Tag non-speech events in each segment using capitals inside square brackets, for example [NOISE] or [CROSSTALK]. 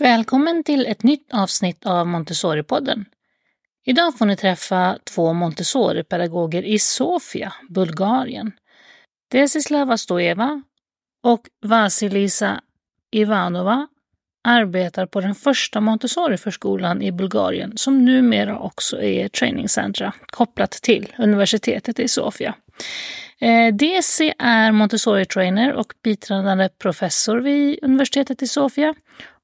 Välkommen till ett nytt avsnitt av Montessori-podden. Idag får ni träffa två Montessori-pedagoger i Sofia, Bulgarien. Desislava Stoeva och Vasilisa Ivanova arbetar på den första Montessori-förskolan i Bulgarien som numera också är trainingcentra kopplat till universitetet i Sofia. Eh, DC är Montessori-trainer och biträdande professor vid universitetet i Sofia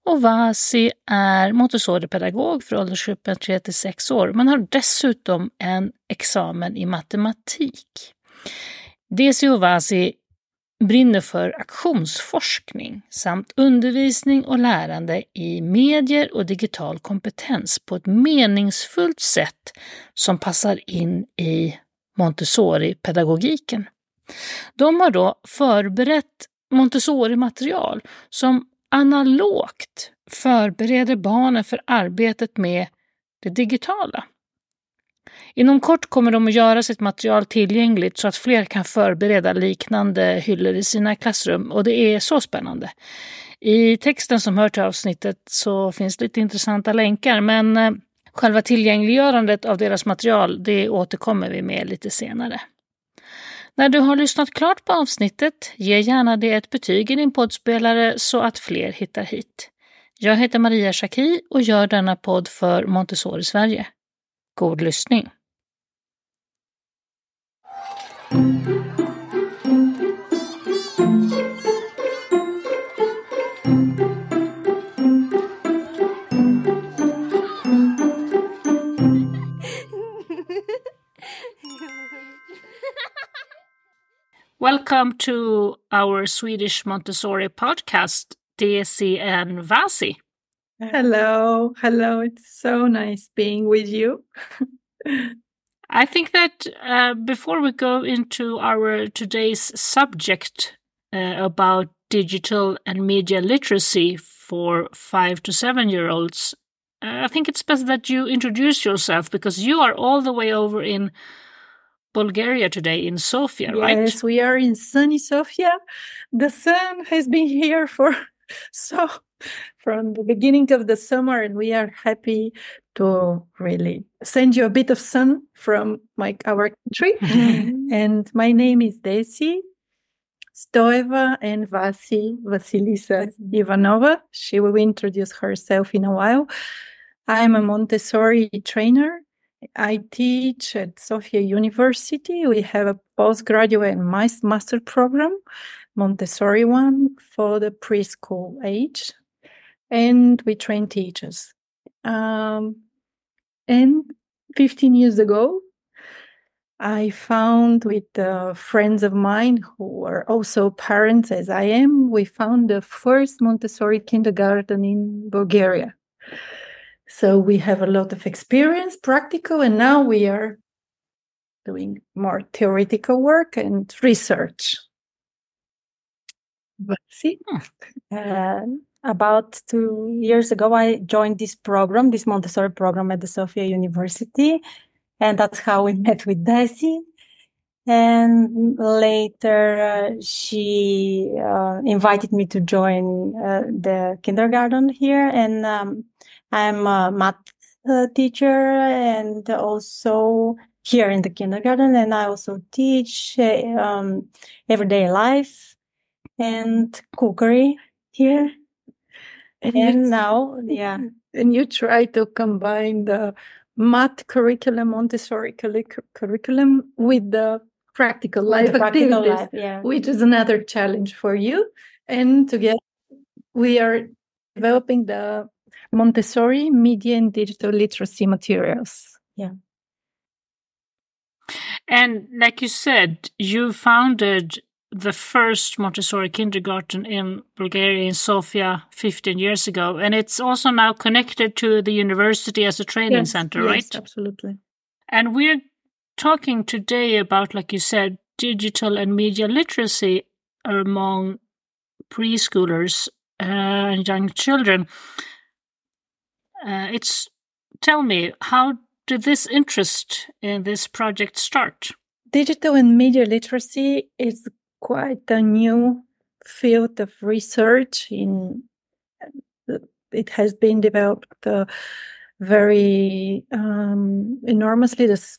och Vasi är Montessori-pedagog för åldersgruppen 3-6 år men har dessutom en examen i matematik. Desi och Vasi brinner för aktionsforskning samt undervisning och lärande i medier och digital kompetens på ett meningsfullt sätt som passar in i Montessori-pedagogiken. De har då förberett Montessori-material som analogt förbereder barnen för arbetet med det digitala. Inom kort kommer de att göra sitt material tillgängligt så att fler kan förbereda liknande hyllor i sina klassrum och det är så spännande. I texten som hör till avsnittet så finns lite intressanta länkar men eh, själva tillgängliggörandet av deras material det återkommer vi med lite senare. När du har lyssnat klart på avsnittet, ge gärna det ett betyg i din poddspelare så att fler hittar hit. Jag heter Maria Schacki och gör denna podd för Montessori Sverige. God lyssning! Welcome to our Swedish Montessori podcast, Desi and Vasi. Hello, hello. It's so nice being with you. I think that uh, before we go into our today's subject uh, about digital and media literacy for five to seven year olds, uh, I think it's best that you introduce yourself because you are all the way over in Bulgaria today, in Sofia, yes, right? Yes, we are in sunny Sofia. The sun has been here for [LAUGHS] so from the beginning of the summer, and we are happy to really send you a bit of sun from my our country. [LAUGHS] [LAUGHS] and my name is Desi Stoeva and Vasi Vasilisa Ivanova. She will introduce herself in a while. I'm a Montessori trainer. I teach at Sofia University. We have a postgraduate and master program, Montessori one for the preschool age, and we train teachers. Um, and 15 years ago, I found with uh, friends of mine who are also parents as I am, we found the first Montessori kindergarten in Bulgaria. So we have a lot of experience, practical, and now we are doing more theoretical work and research. But see, uh, about two years ago, I joined this program, this Montessori program at the Sofia University. And that's how we [LAUGHS] met with Desi. And later, uh, she uh, invited me to join uh, the kindergarten here. And um, I'm a math uh, teacher and also here in the kindergarten. And I also teach uh, um, everyday life and cookery here. And, and now, yeah. And you try to combine the math curriculum, Montessori curriculum with the practical life the [LAUGHS] practical activities, life, yeah. which is another challenge for you. And together, we are developing the Montessori media and digital literacy materials. Yeah. And like you said, you founded the first Montessori kindergarten in Bulgaria in Sofia 15 years ago. And it's also now connected to the university as a training yes, center, yes, right? Absolutely. And we're talking today about, like you said, digital and media literacy among preschoolers uh, and young children. Uh, it's tell me how did this interest in this project start? Digital and media literacy is quite a new field of research in it has been developed uh, very um, enormously this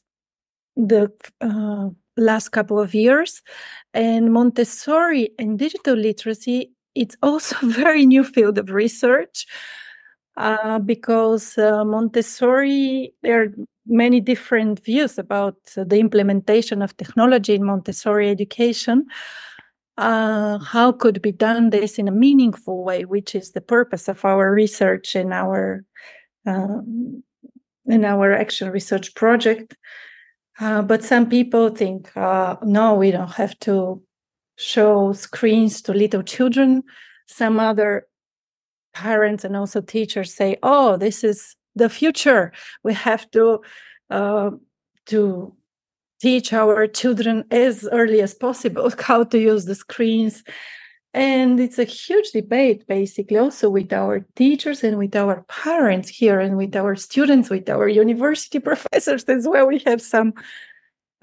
the uh, last couple of years and montessori and digital literacy it's also a [LAUGHS] very new field of research uh, because uh, montessori there are many different views about the implementation of technology in montessori education uh, how could be done this in a meaningful way which is the purpose of our research and our um, in our action research project. Uh, but some people think, uh, no, we don't have to show screens to little children. Some other parents and also teachers say, oh, this is the future. We have to uh, to teach our children as early as possible [LAUGHS] how to use the screens and it's a huge debate, basically, also with our teachers and with our parents here and with our students, with our university [LAUGHS] professors as well. We have some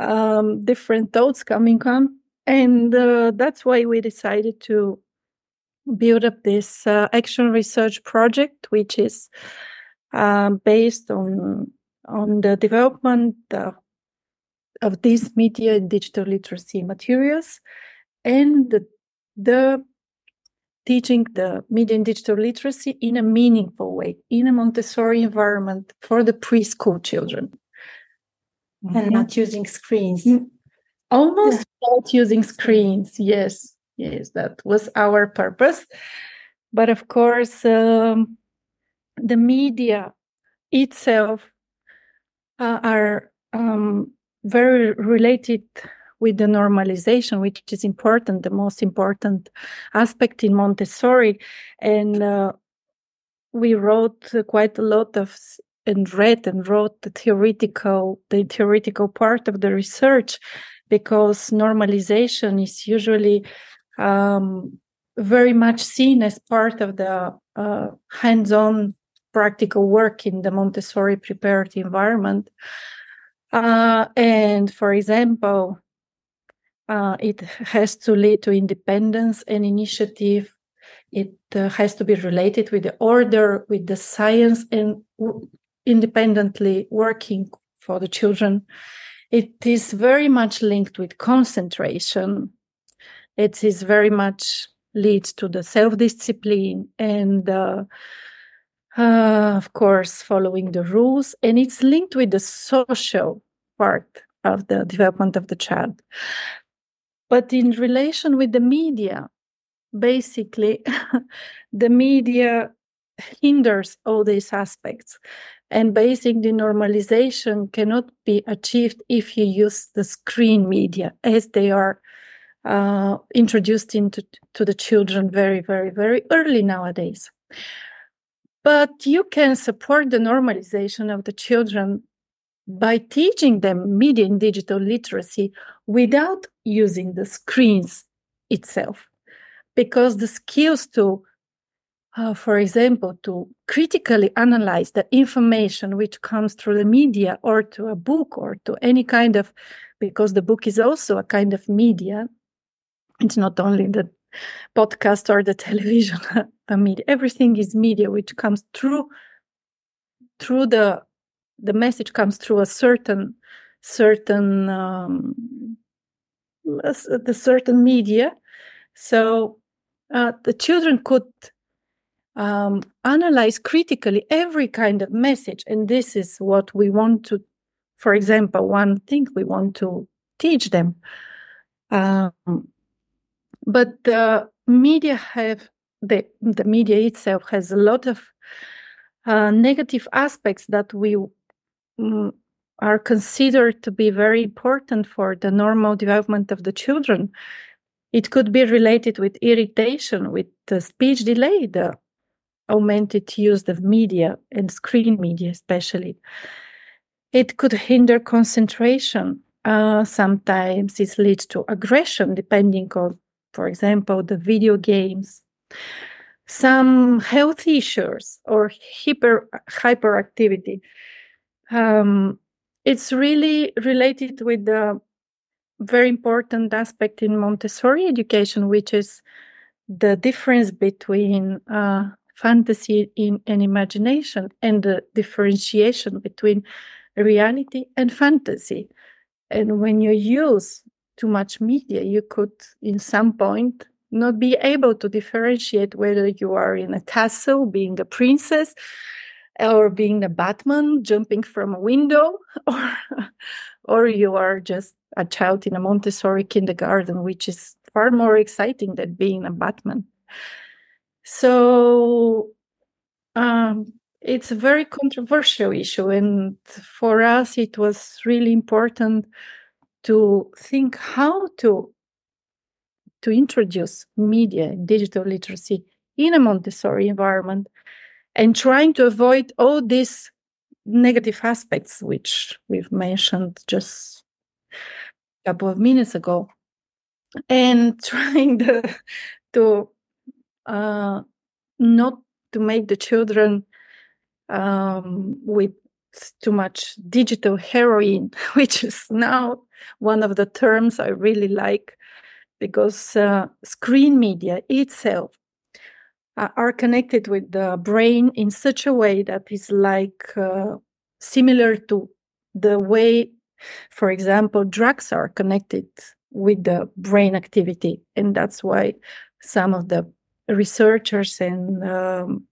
um, different thoughts coming on. And uh, that's why we decided to build up this uh, action research project, which is uh, based on on the development of, of these media and digital literacy materials and the the teaching the media and digital literacy in a meaningful way in a Montessori environment for the preschool children. Mm-hmm. And not using screens. Mm. Almost yeah. not using screens. Yes, yes, that was our purpose. But of course, um, the media itself uh, are um, very related with the normalization, which is important, the most important aspect in Montessori. And uh, we wrote quite a lot of and read and wrote the theoretical the theoretical part of the research because normalization is usually um, very much seen as part of the uh, hands-on practical work in the Montessori prepared environment. Uh, and for example, uh, it has to lead to independence and initiative. It uh, has to be related with the order, with the science, and w- independently working for the children. It is very much linked with concentration. It is very much leads to the self-discipline and uh, uh, of course following the rules and it's linked with the social part of the development of the child but in relation with the media, basically, [LAUGHS] the media hinders all these aspects. And basically, normalization cannot be achieved if you use the screen media as they are uh, introduced into to the children very, very, very early nowadays. But you can support the normalization of the children by teaching them media and digital literacy without using the screens itself because the skills to uh, for example to critically analyze the information which comes through the media or to a book or to any kind of because the book is also a kind of media it's not only the podcast or the [LAUGHS] television a media. Everything is media which comes through through the the message comes through a certain certain um, the certain media. So uh, the children could um, analyze critically every kind of message and this is what we want to for example one thing we want to teach them. Um, but the media have the the media itself has a lot of uh, negative aspects that we Mm, are considered to be very important for the normal development of the children. It could be related with irritation, with the speech delay, the augmented use of media and screen media, especially. It could hinder concentration. Uh, sometimes it leads to aggression, depending on, for example, the video games. Some health issues or hyper hyperactivity um, it's really related with the very important aspect in Montessori education, which is the difference between uh, fantasy in, and imagination and the differentiation between reality and fantasy. And when you use too much media, you could, in some point, not be able to differentiate whether you are in a castle being a princess or being a Batman jumping from a window [LAUGHS] or or you are just a child in a Montessori kindergarten, which is far more exciting than being a Batman. So um, it's a very controversial issue, and for us, it was really important to think how to to introduce media digital literacy in a Montessori environment and trying to avoid all these negative aspects which we've mentioned just a couple of minutes ago and [LAUGHS] trying to, to uh, not to make the children um, with too much digital heroin, [LAUGHS] which is now one of the terms I really like because uh, screen media itself uh, are connected with the brain in such a way that is like uh, similar to the way, for example, drugs are connected with the brain activity. And that's why some of the researchers and um,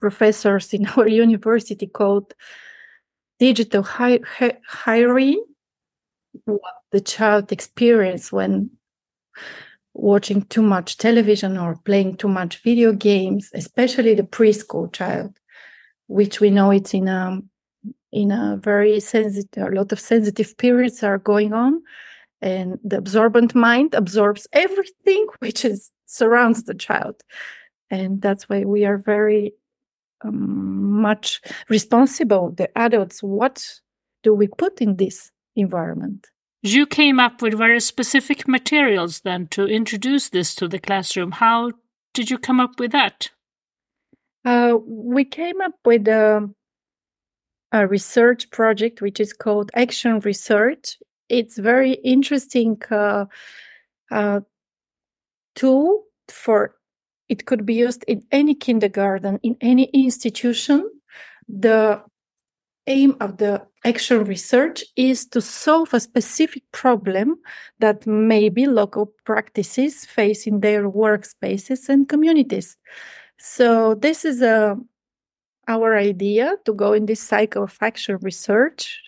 professors in [LAUGHS] our university called digital hi- hi- heroin what the child experience when watching too much television or playing too much video games, especially the preschool child, which we know it's in a in a very sensitive, a lot of sensitive periods are going on, and the absorbent mind absorbs everything [LAUGHS] which is surrounds the child, and that's why we are very um, much responsible, the adults. What do we put in this environment? You came up with very specific materials then to introduce this to the classroom. How did you come up with that? Uh, we came up with a, a, research project which is called Action Research. It's very interesting uh, uh, tool for. It could be used in any kindergarten, in any institution. The aim of the action research is to solve a specific problem that maybe local practices face in their workspaces and communities. So this is a uh, our idea to go in this cycle of action research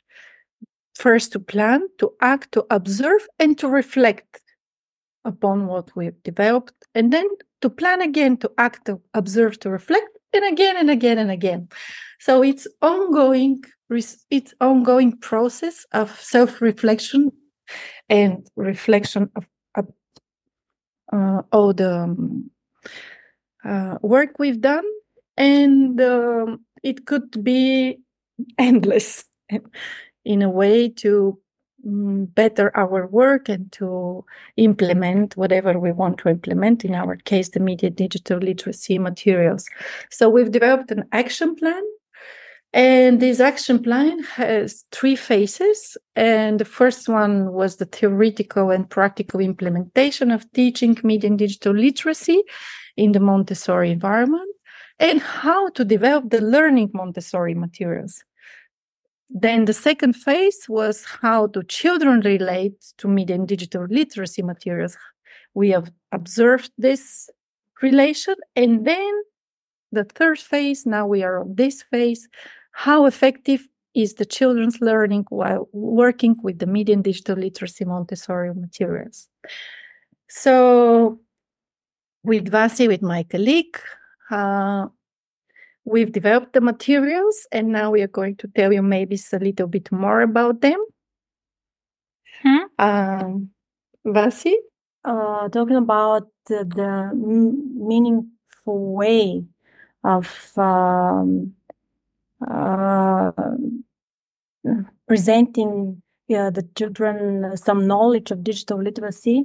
first to plan, to act, to observe, and to reflect upon what we've developed, and then to plan again, to act, to observe, to reflect, and again and again and again. So it's ongoing, it's ongoing process of self-reflection and reflection of, uh, all the um, uh, work we've done, and um, it could be endless [LAUGHS] in a way to Mm, better our work and to implement whatever we want to implement, in our case, the media digital literacy materials. So we've developed an action plan. And this action plan has three phases. And the first one was the theoretical and practical implementation of teaching media and digital literacy in the Montessori environment and how to develop the learning Montessori materials. Then the second phase was how do children relate to media and digital literacy materials. We have observed this relation. And then the third phase, now we are on this phase, how effective is the children's learning while working with the media and digital literacy Montessori materials. So with Vasi, with my colleague, uh, We've developed the materials and now we are going to tell you maybe a little bit more about them. Hmm? Um, Vasi? Uh, talking about the, the meaningful way of um, uh, presenting yeah, the children some knowledge of digital literacy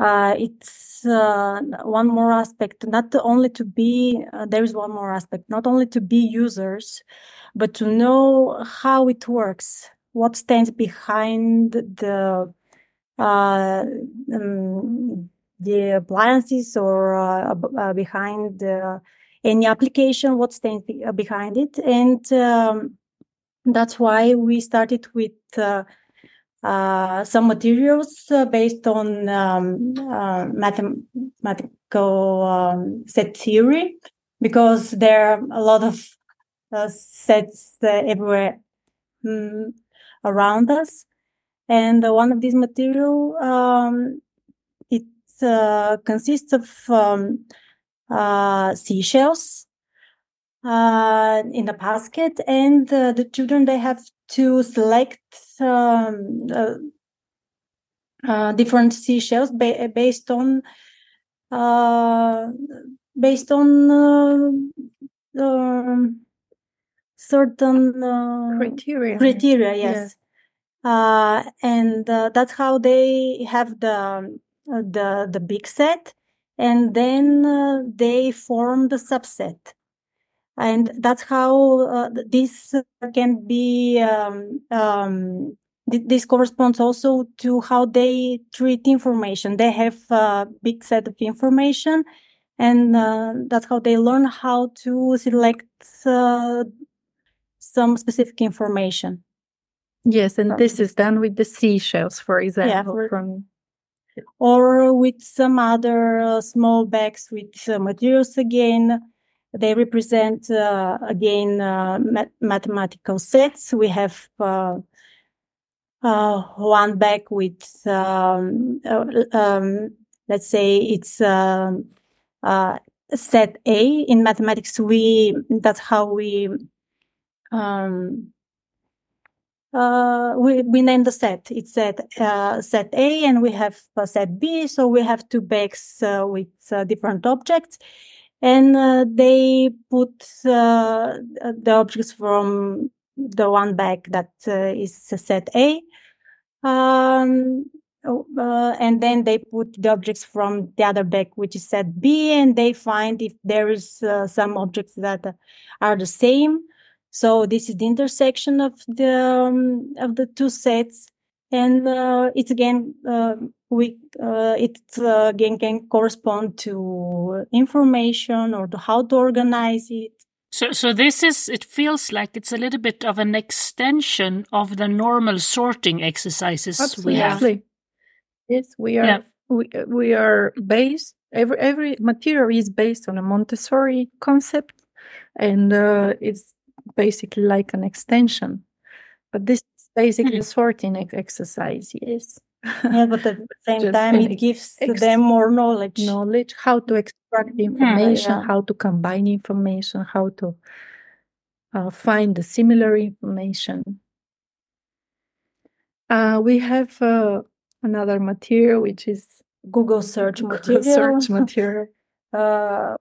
uh, it's uh, one more aspect not only to be uh, there is one more aspect not only to be users but to know how it works what stands behind the uh, um, the appliances or uh, uh, behind any application, what stands behind it. And um, that's why we started with uh, uh, some materials uh, based on um, uh, mathematical um, set theory, because there are a lot of uh, sets uh, everywhere um, around us. And one of these material, um, it consists of um, seashells uh, in a basket, and uh, the children they have to select um, uh, uh different seashells ba- based on uh, based on uh, um, certain criteria. Criteria, yes. and that's how they have the the the big set, and then they form the subset and that's how uh, this can be um, um, this corresponds also to how they treat information. They have a big set of information and uh, that's how they learn how to select uh, some specific information. Yes and this is done with the seashells for example yeah, from or with some other uh, small bags with uh, materials again they represent, uh, again, uh, mathematical sets. We have uh, uh one bag with, um, um, let's say it's set A in mathematics. We that's how we um, uh, we, we name the set. It's set, uh, set A and we have uh, set B. So we have two bags with different objects and uh, they put uh, the objects from the one bag that uh, is set A. Um, uh, and then they put the objects from the other bag, which is set B, and they find if there is uh, some objects that are the same. So this is the intersection of the um, of the two sets, and uh, it's again we uh, it uh, again can correspond to information or to how to organize it so so this is it feels like it's a little bit of an extension of the normal sorting exercises Absolutely. we have yes we are yeah. we, we are based every every material is based on a montessori concept and uh, it's basically like an extension but this is basically mm -hmm. a sorting exercise yes yeah, but at [LAUGHS] the same time, it gives ex- them more knowledge. Knowledge, how to extract information, yeah. how to combine information, how to uh, find the similar information. Uh, we have uh, another material which is Google search [LAUGHS] material. search material. [LAUGHS] Uh,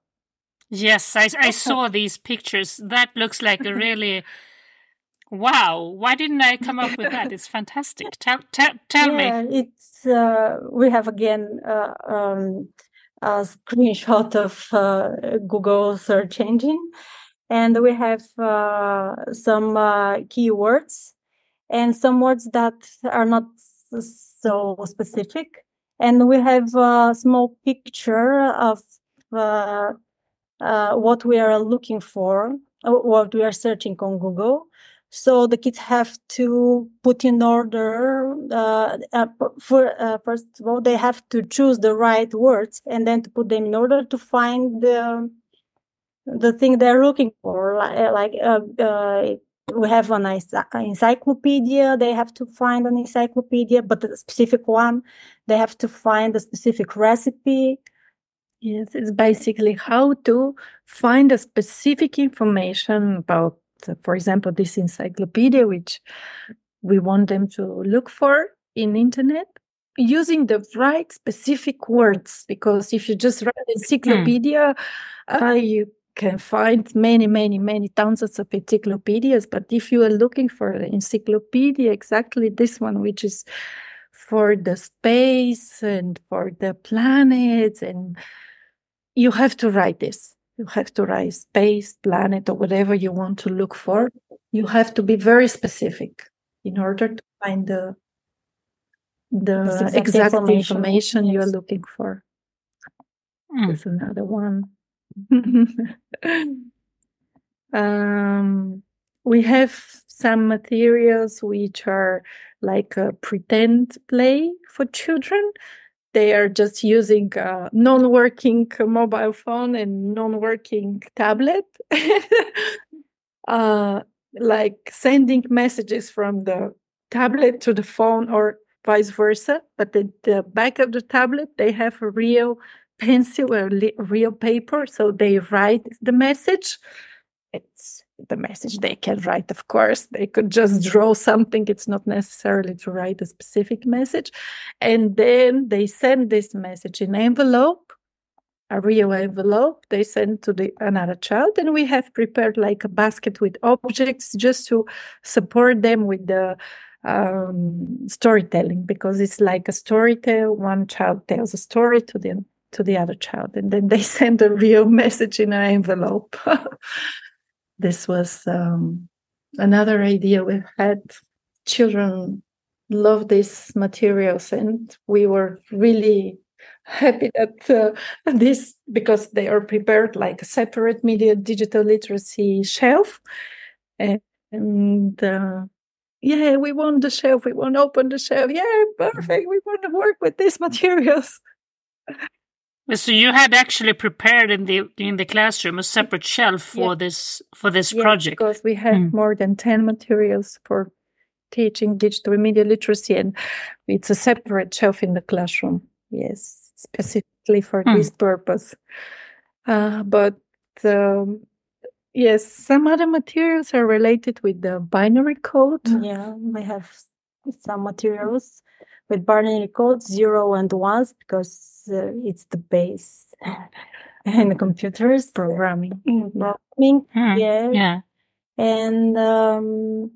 yes, I, I saw these pictures. That looks like a really Wow, why didn't I come up with that? [LAUGHS] It's fantastic. Tell, tell, tell yeah, me. It's uh, we have again uh, um, a screenshot of uh, Google search engine, and we have uh, some uh, keywords and some words that are not so specific, and we have a small picture of uh, what we are looking for, what we are searching on Google so the kids have to put in order, uh, uh, for, uh, first of all, they have to choose the right words and then to put them in order to find the, the thing they're looking for. Like, like uh, uh, we have an encyclopedia, they have to find an encyclopedia, but a specific one, they have to find a specific recipe. Yes, it's basically how to find a specific information about for example, this encyclopedia, which we want them to look for in internet using the right specific words because if you just write encyclopedia mm. uh, you can find many many many thousands of encyclopedias but if you are looking for the encyclopedia exactly this one which is for the space and for the planets and you have to write this you have to write space, planet, or whatever you want to look for. You have to be very specific in order to find the the exact, exact information, information yes. you're looking for. Mm. There's another one. [LAUGHS] um, we have some materials which are like a pretend play for children. They are just using a non-working mobile phone and non-working tablet, [LAUGHS] uh, like sending messages from the tablet to the phone or vice versa. But at the back of the tablet, they have a real pencil or real paper, so they write the message. It's the message they can write, of course. They could just draw something. It's not necessarily to write a specific message. And then they send this message in envelope, a real envelope. They send to the another child. And we have prepared like a basket with objects just to support them with the um, storytelling because it's like a story tale. One child tells a story to the to the other child, and then they [LAUGHS] send a real message in an envelope. [LAUGHS] this was um, another idea. We had. Children love these materials, and we were really happy that uh, this because they are prepared like a separate media digital literacy shelf. And, and uh, yeah we want the shelf we want to open the shelf. Yeah perfect we want to work with these [LAUGHS] materials so you had actually prepared in the in the classroom a separate shelf for yeah. this for this yeah, project because we had mm. more than 10 materials for teaching digital media literacy and it's a separate shelf in the classroom yes specifically for mm. this purpose uh, but um, yes some other materials are related with the binary code yeah we have some materials with binary code zero and ones because uh, it's the base [LAUGHS] in the computers programming. Programming, hmm. yeah. Yeah. And um,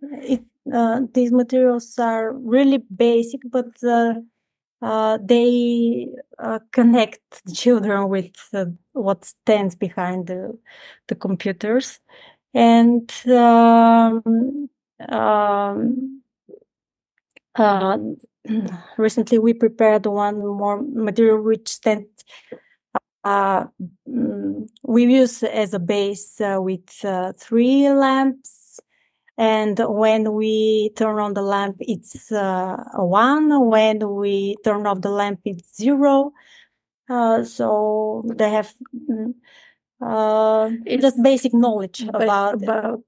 it uh, these materials are really basic, but uh, uh, they uh, connect the children with uh, what stands behind the, the computers. And um, um, uh, [CLEARS THROAT] recently we prepared one more material which stand uh, mm, we use as a base uh, with uh, three lamps. And when we turn on the lamp it's uh, one. When we turn off the lamp it's zero. Uh, so they have mm, uh, it's just basic knowledge about about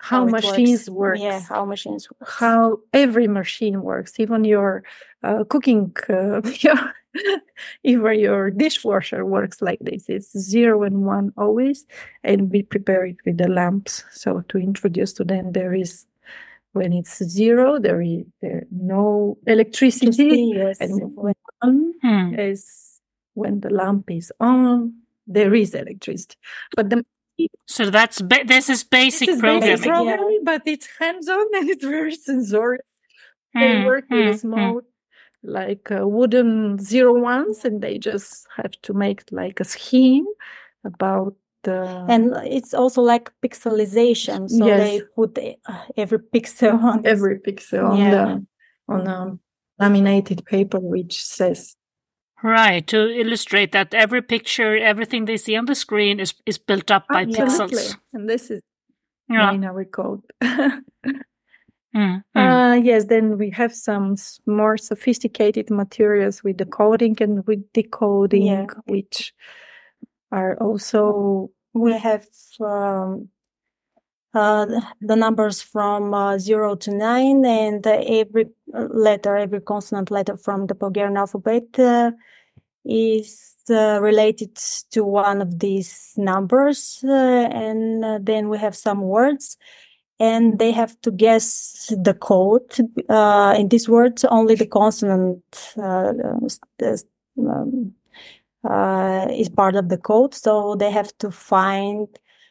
how, how machines work. Yeah, how machines work. How every machine works, even your uh, cooking, uh, [LAUGHS] your, even your dishwasher works like this. It's zero and one always, and we prepare it with the lamps. So to introduce to them, there is when it's zero, there is there no electricity, yes. and when one hmm. is when the lamp is on, there is electricity. But the so that's ba- this is basic this is programming, basic programming yeah. but it's hands-on and it's very sensorial. Mm, they work mm, with small, mm. like uh, wooden zero ones, and they just have to make like a scheme about the. And it's also like pixelization, so yes. they put uh, every pixel on every pixel yeah. on the on a laminated paper, which says Right, to illustrate that every picture, everything they see on the screen is, is built up by Absolutely. pixels. And this is yeah. binary code. [LAUGHS] mm, mm. Uh, yes, then we have some more sophisticated materials with the coding and with decoding, yeah. which are also. We have um, the numbers from uh, zero to nine, and uh, every letter, every consonant letter from the Bulgarian alphabet uh, is uh, related to one of these numbers. Uh, and then we have some words, and they have to guess the code. in these words, only the consonant um, is part of the code, so they have to find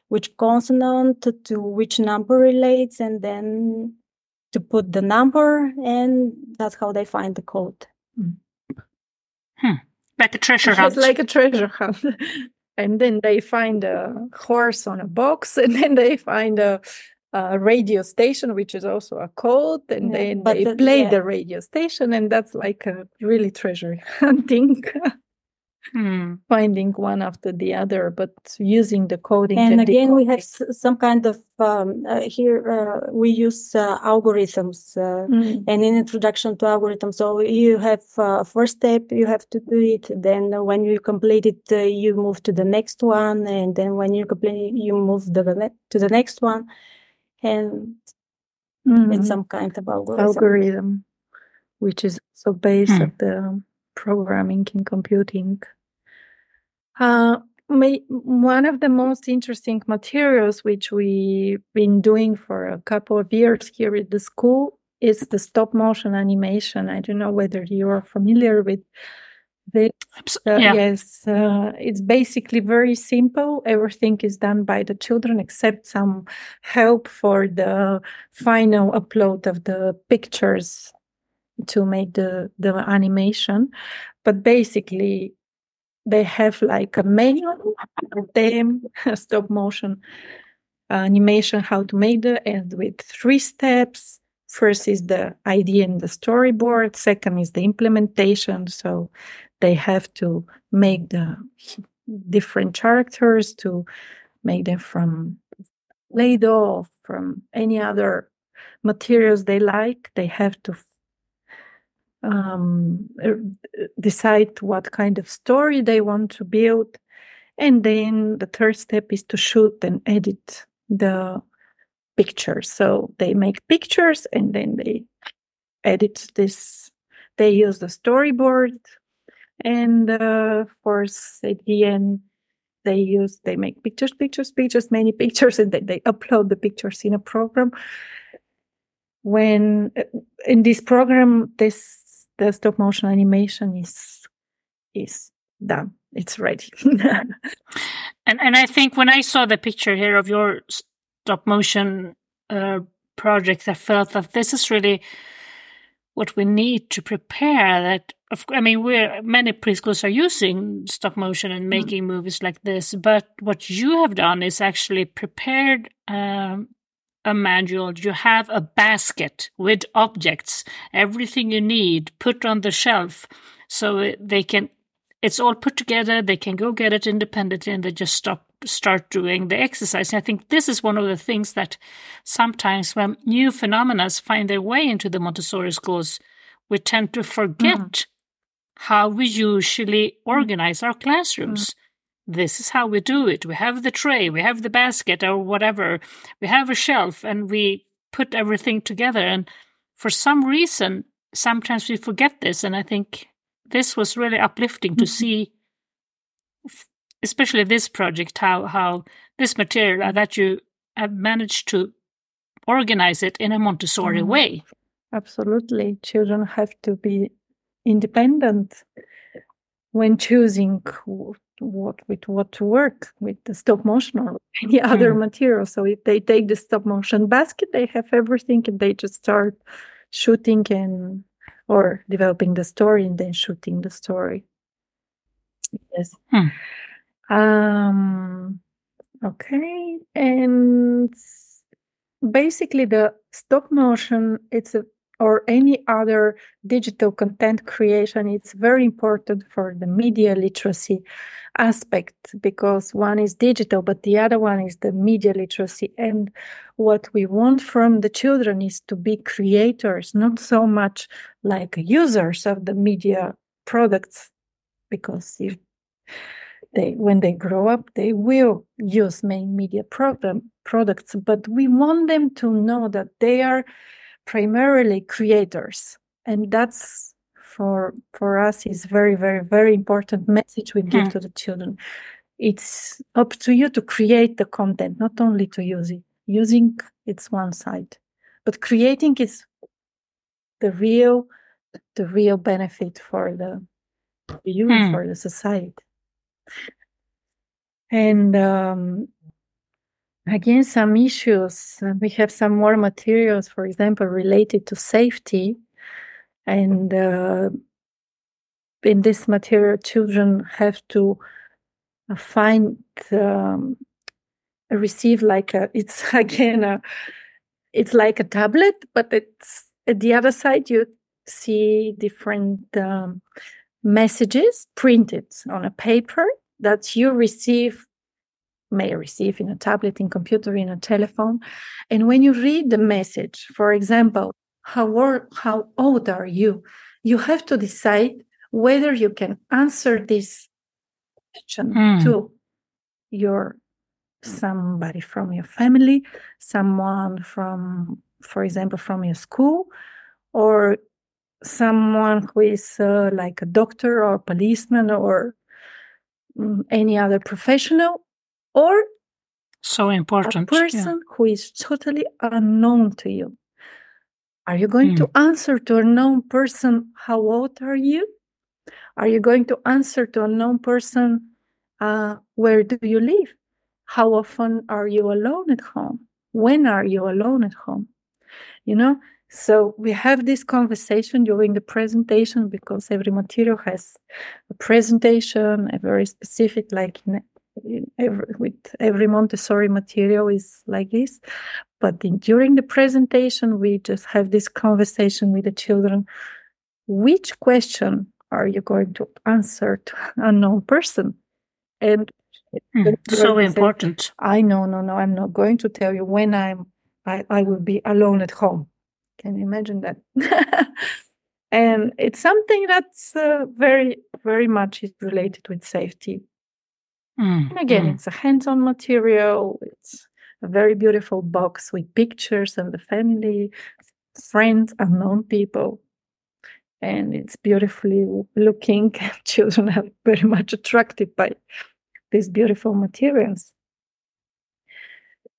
which consonant to which number relates and then to put the number and that's how they find the code. Hmm. Like a treasure hunt. It's like a treasure hunt. and then they find a horse on a box [LAUGHS] and then they find a, a radio station which is also a code and yeah, then they the, play yeah. the radio station and that's like a really treasure [LAUGHS] hunting hmm. finding one after the other, but using the coding. And again, we have some kind of um, uh, here uh, we use uh, algorithms uh, mm. and in introduction to algorithms. So you have uh, first step, you have to do it. Then when you complete it, uh, you move to the next one, and then when you complete, it, you move the, to the next one, and mm. it's some kind of algorithm. algorithm which is so based mm. of the programming in computing. Uh, my, one of the most interesting materials which we've been doing for a couple of years here at the school is the stop motion animation. I don't know whether you are familiar with this. Uh, yeah. Yes, uh, it's basically very simple. Everything is done by the children except some help for the final upload of the pictures to make the the animation but basically they have like a manual of them [LAUGHS] stop motion animation how to make the and with three steps. First is the idea and the storyboard second is the implementation so they have to make the different characters to make them from Play-Doh from any other materials they like. They have to um, er, decide what kind of story they want to build. And then the third step is to shoot and edit the pictures. So they make pictures and then they edit this. They use the storyboard. And uh, of course, at the end, they use, they make pictures, pictures, pictures, many pictures, and then they upload the pictures in a program. When in this program, this the stop motion animation is is done. It's ready. [LAUGHS] and and I think when I saw the picture here of your stop motion uh, project, I felt that this is really what we need to prepare. That of, I mean, we're many preschools are using stop motion and mm. making mm. movies like this, but what you have done is actually prepared um, a manual, you have a basket with objects, everything you need put on the shelf so they can it's all put together, they can go get it independently and they just stop start doing the exercise. And I think this is one of the things that sometimes when new phenomena find their way into the Montessori schools, we tend to forget mm. how we usually organize our classrooms. Mm this is how we do it. We have the tray, we have the basket or whatever, we have a shelf, and we put everything together. And for some reason, sometimes we forget this. And I think this was really uplifting to mm-hmm. see, especially this project, how, how this material uh, that you have managed to organize it in a Montessori mm way. Absolutely. Children have to be independent when choosing what with what to work with the stop motion or any other mm. material. So if they take the stop motion basket, they have everything and they just start shooting and or developing the story and then shooting the story. Yes. Hmm. Um okay. And basically the stop motion it's a or any other digital content creation, it's very important for the media literacy aspect because one is digital, but the other one is the media literacy. And what we want from the children is to be creators, not so much like users of the media products, because if they when they grow up they will use main media program products but we want them to know that they are primarily creators. And that's for for us is very very very important message we give hmm. to the children. It's up to you to create the content not only to use it. Using it's one side. But creating is the real the real benefit for the you hmm. for the society. And um, again some issues. Uh, we have some more materials for example related to safety. And uh, in this material children have to uh, find um, receive like a it's [LAUGHS] again a, it's like a tablet but it's at the other side you see different um, messages printed on a paper that you receive may receive in a tablet in computer in a telephone. And when you read the message for example how or, how old are you? You have to decide whether you can answer this question Mm. to your somebody from your family someone from for example from your school or someone who is uh, like a doctor or policeman or mm, any other professional or So a important. yeah. person who is totally unknown to you. Are you going to answer to a known person, how old are you? Are you going to answer to a known person, uh, where do you live? How often are you alone at home? When are you alone at home? You know, so we have this conversation during the presentation because every material has a presentation, a very specific, like in every, with every Montessori material is like this. But in, during the presentation, we just have this conversation with the children. Which question are you going to answer to an [LAUGHS] unknown person? And Mm, So important. I know, no, no, I'm not going to tell you when I'm I, I will be alone at home. Can you imagine that? [LAUGHS] and it's something that's uh, very, very much is related with safety. Mm, And again, mm. it's a hands-on material. It's a very beautiful box with pictures of the family, friends, unknown people. And it's beautifully looking. [LAUGHS] Children are very much attracted by these beautiful materials.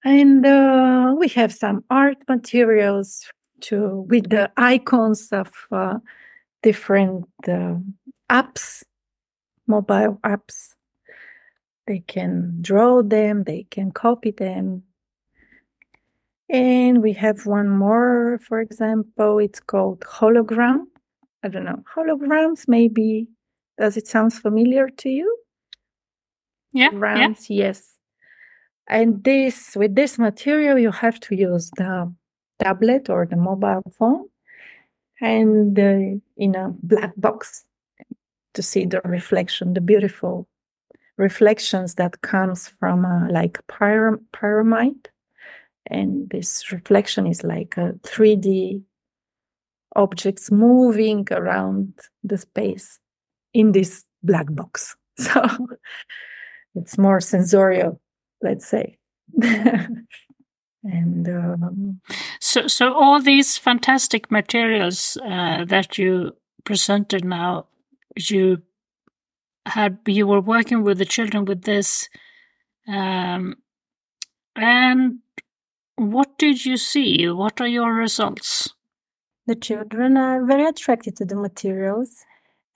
And uh, we have some art materials to with the icons of uh, different uh, apps, mobile apps. They can draw them, they can copy them. And we have one more, for example, it's called hologram. I don't know, holograms maybe. Does it sound familiar to you? Yeah, yeah. Yes. And this, with this material, you have to use the tablet or the mobile phone and uh, in a black box to see the reflection, the beautiful reflections that comes from uh, like pyram- pyramid. And this reflection is like a 3D objects moving around the space in this black box. [LAUGHS] So it's more sensorial, let's say. [LAUGHS] and um, So, so all these fantastic materials uh, that you presented now, you had you were working with the children with this, um, and what did you see? What are your results? The children are very attracted to the materials,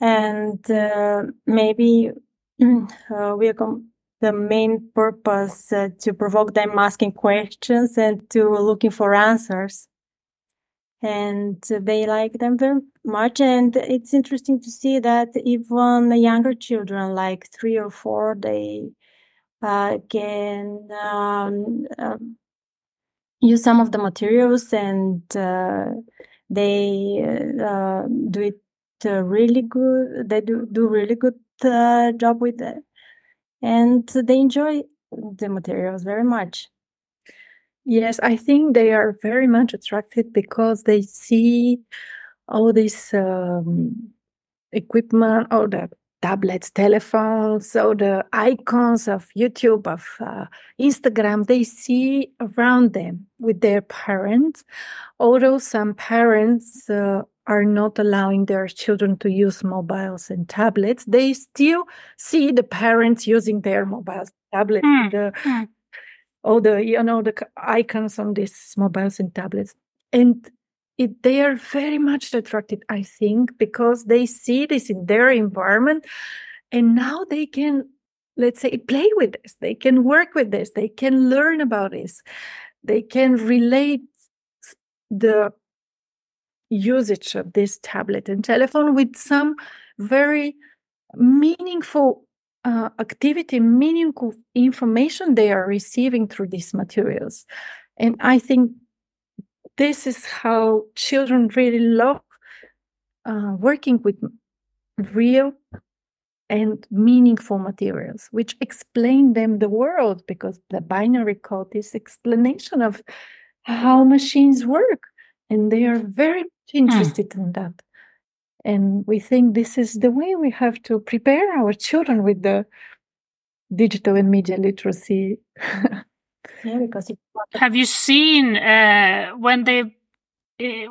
and uh, maybe [CLEARS THROAT] uh, we are com- the main purpose uh, to provoke them asking questions and to looking for answers. And they like them very much. And it's interesting to see that even the younger children, like three or four, they uh, can um, um, use some of the materials and uh, they uh, do it uh, really good. They do do really good uh, job with it, and they enjoy the materials very much. Yes, I think they are very much attracted because they see all this um, equipment, all the tablets, telephones, all the icons of YouTube, of uh, Instagram, they see around them with their parents. Although some parents uh, are not allowing their children to use mobiles and tablets, they still see the parents using their mobiles, tablets, Hmm, the, hmm. All the you know the icons on these mobiles and tablets, and it, they are very much attracted, I think, because they see this in their environment, and now they can, let's say, play with this. They can work with this. They can learn about this. They can relate the usage of this tablet and telephone with some very meaningful uh, activity, meaningful information they are receiving through these materials. And I think this is how children really love uh, working with real and meaningful materials, which explain them the world because the binary code is explanation of how machines work, and they are very much interested in that. And we think this is the way we have to prepare our children with the digital and media literacy. [LAUGHS] Yeah, because it, Have you seen uh, when they, uh,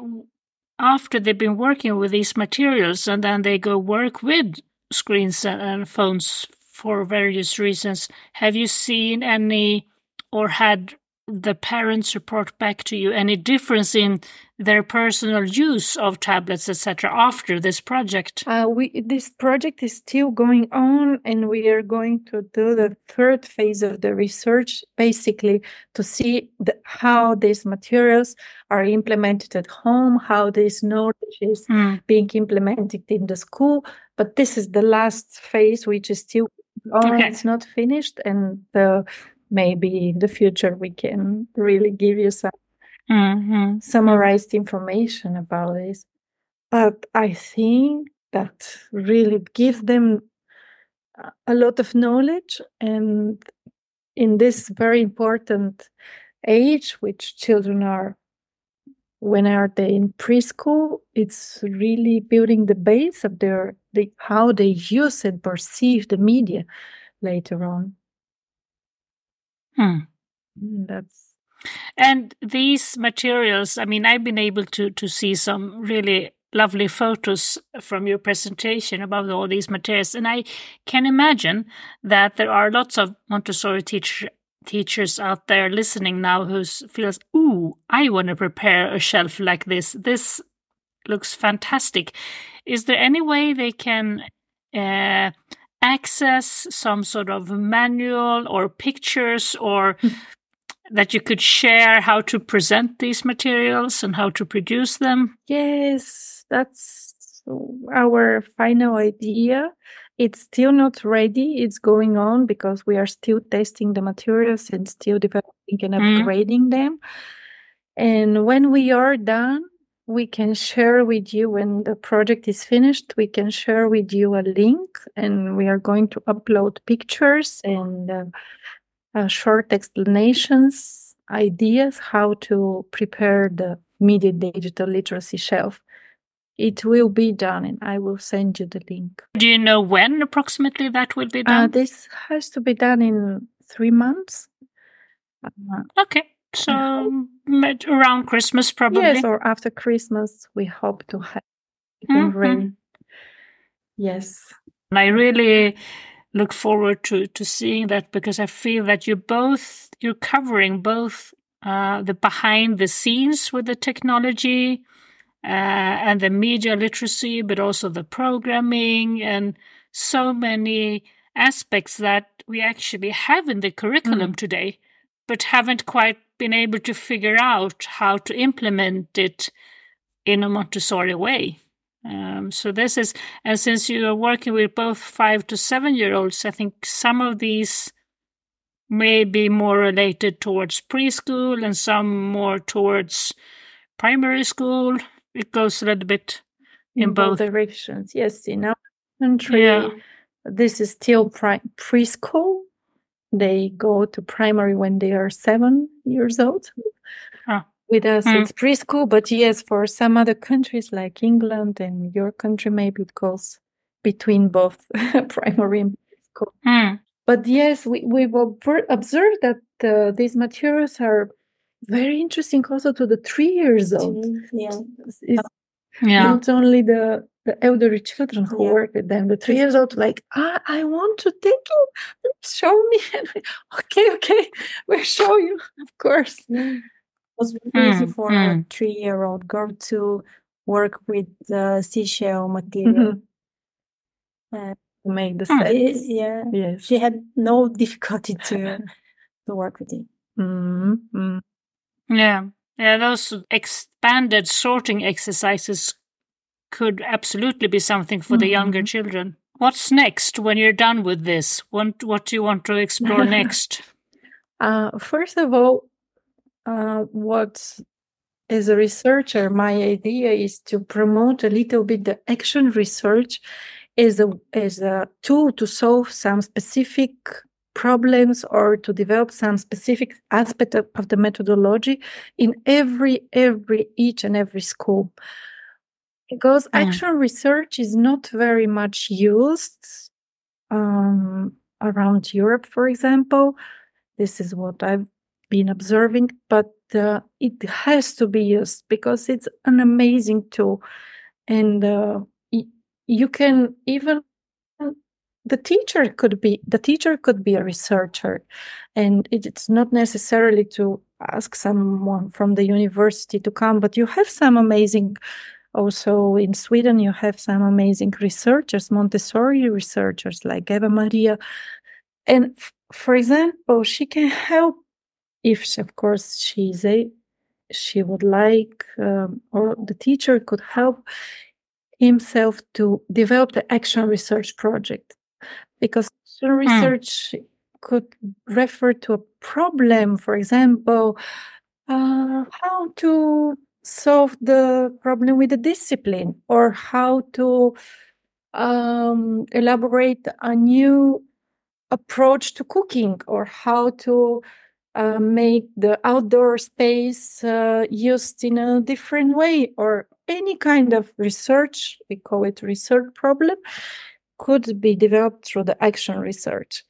after they've been working with these materials and then they go work with screens and, and phones for various reasons, have you seen any or had the parents report back to you any difference in their personal use of tablets etc after this project Uh, we this project is still going on, and we are going to do the third phase of the research, basically to see the, how these materials are implemented at home, how this knowledge is Hmm. being implemented in the school. But this is the last phase, which is still on. Okay. It's not finished, and uh, maybe in the future we can really give you some Mhm. summarized information about this. But I think that really gives them a- a lot of knowledge and in this very important age which children are when are they in preschool it's really building the base of their the, how they use and perceive the media later on Hmm. Mm, that's And these materials, I mean, I've been able to to see some really lovely photos from your presentation about all these materials, and I can imagine that there are lots of Montessori teacher, teachers out there listening now who feels, "Ooh, I want to prepare a shelf like this. This looks fantastic." Is there any way they can? Uh, access some sort of manual or pictures or that you could share how to present these materials and how to produce them? Yes, that's our final idea. It's still not ready. It's going on because we are still testing the materials and still developing and Mm. upgrading them. And when we are done, we can share with you when the project is finished. We can share with you a link, and we are going to upload pictures and uh, uh, short explanations, ideas how to prepare the media digital literacy shelf. It will be done, and I will send you the link. Do you know when approximately that will be Uh, done? this has to be done in three months. Uh, okay, so met around Christmas probably. yes, or after Christmas, we hope to have Mhm. ready. Yes. And I really look forward to to seeing that because I feel that you both you're covering both uh, the behind the scenes with the technology uh, and the media literacy, but also the programming and so many aspects that we actually have in the curriculum today, but haven't quite been able to figure out how to implement it in a Montessori way. Um, so this is, and since you are working with both five to seven year olds, I think some of these may be more related towards preschool and some more towards primary school. It goes a little bit in, both. directions. Yes, in our country, Yeah. this is still preschool. They go to primary when they are seven years old. Ah. With us, Mm. it's preschool, but yes, for some other countries like England and your country, maybe it goes between both [LAUGHS] primary and preschool. Mm. But yes, we, we've obver- observed that uh, these materials are very interesting also to the three years old. yeah. It's Yeah. not only the the elderly children who Yeah. work with them, the three years old, like, ah, I want to take you, show me. [LAUGHS] okay, okay, we'll show you, [LAUGHS] of course. It was really easy Mm, for a mm. three-year-old girl to work with the seashell material. Uh, To make the Hmm. set. it- [LAUGHS] yeah, Yes. she had no difficulty to to work with it. Mm, mm. Yeah. Yeah, those expanded sorting exercises could absolutely be something for the younger Mhm. children. What's next when you're done with this? What, what do you want to explore [LAUGHS] next? Uh, first of all, uh, what as a researcher, my idea is to promote a little bit the action research as a as a tool to solve some specific problems or to develop some specific aspect of, of the methodology in every every each and every school because Mm. action research is not very much used um, around Europe, for example. This is what I've been observing, but uh, it has to be used because it's an amazing tool, and uh, y- you can even the teacher could be the teacher could be a researcher and it- it's not necessarily to ask someone from the university to come but you have some amazing also in sweden you have some amazing researchers montessori researchers like eva maria. And f- for example she can help if she- of course she's a she would like um, or the teacher could help himself to develop the action research project. Because action research could refer to a problem for example uh, how to solve the problem with the discipline or how to um, elaborate a new approach to cooking or how to uh, make the outdoor space uh, used in a different way or any kind of research we call it research problem could be developed through the action research.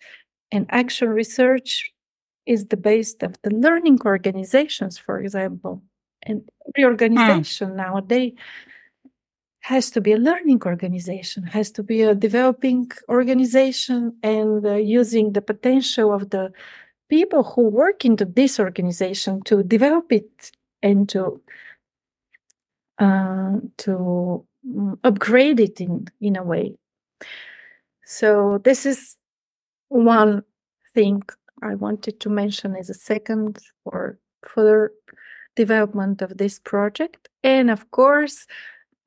And action research is the base of the learning organizations for example and reorganization organization nowadays has to be a learning organization has to be a developing organization and uh, using the potential of the people who work into this organization to develop it and to uh, to mm, upgrade it in in a way. So this is one thing i wanted to mention as a second or further development of this project. And of course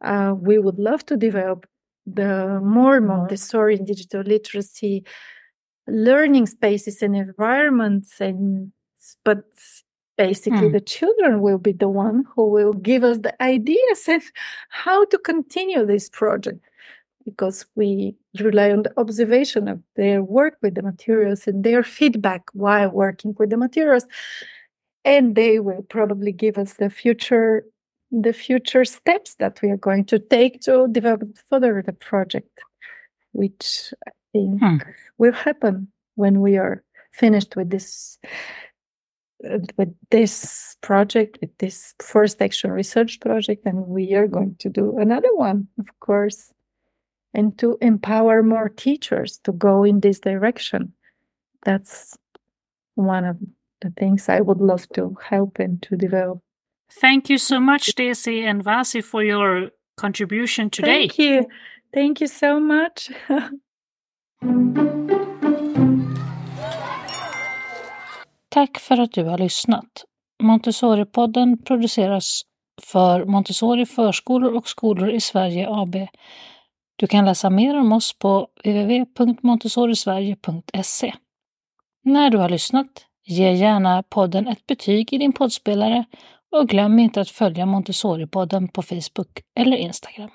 uh, we would love to develop the more montessori digital literacy learning spaces and environments and but basically Hmm. the children will be the one who will give us the ideas and [LAUGHS] how to continue this project. Because we rely on the observation of their work with the materials and their feedback while working with the materials and they will probably give us the future the future steps that we are going to take to develop further the project which i think Hmm. will happen when we are finished with this uh, with this project with this first action research project and we are going to do another one of course and to empower more teachers to go in this direction that's one of the things i would love to help and to develop Thank you so much, Daisy and Vasi, for your contribution today. thank you thank you so much [LAUGHS] Tack för att du har lyssnat. Montessori-podden produceras för Montessori förskolor och skolor i Sverige AB. Du kan läsa mer om oss på www.montessorisverige.se. När du har lyssnat, ge gärna podden ett betyg i din poddspelare och glöm inte att följa Montessori-podden på Facebook eller Instagram.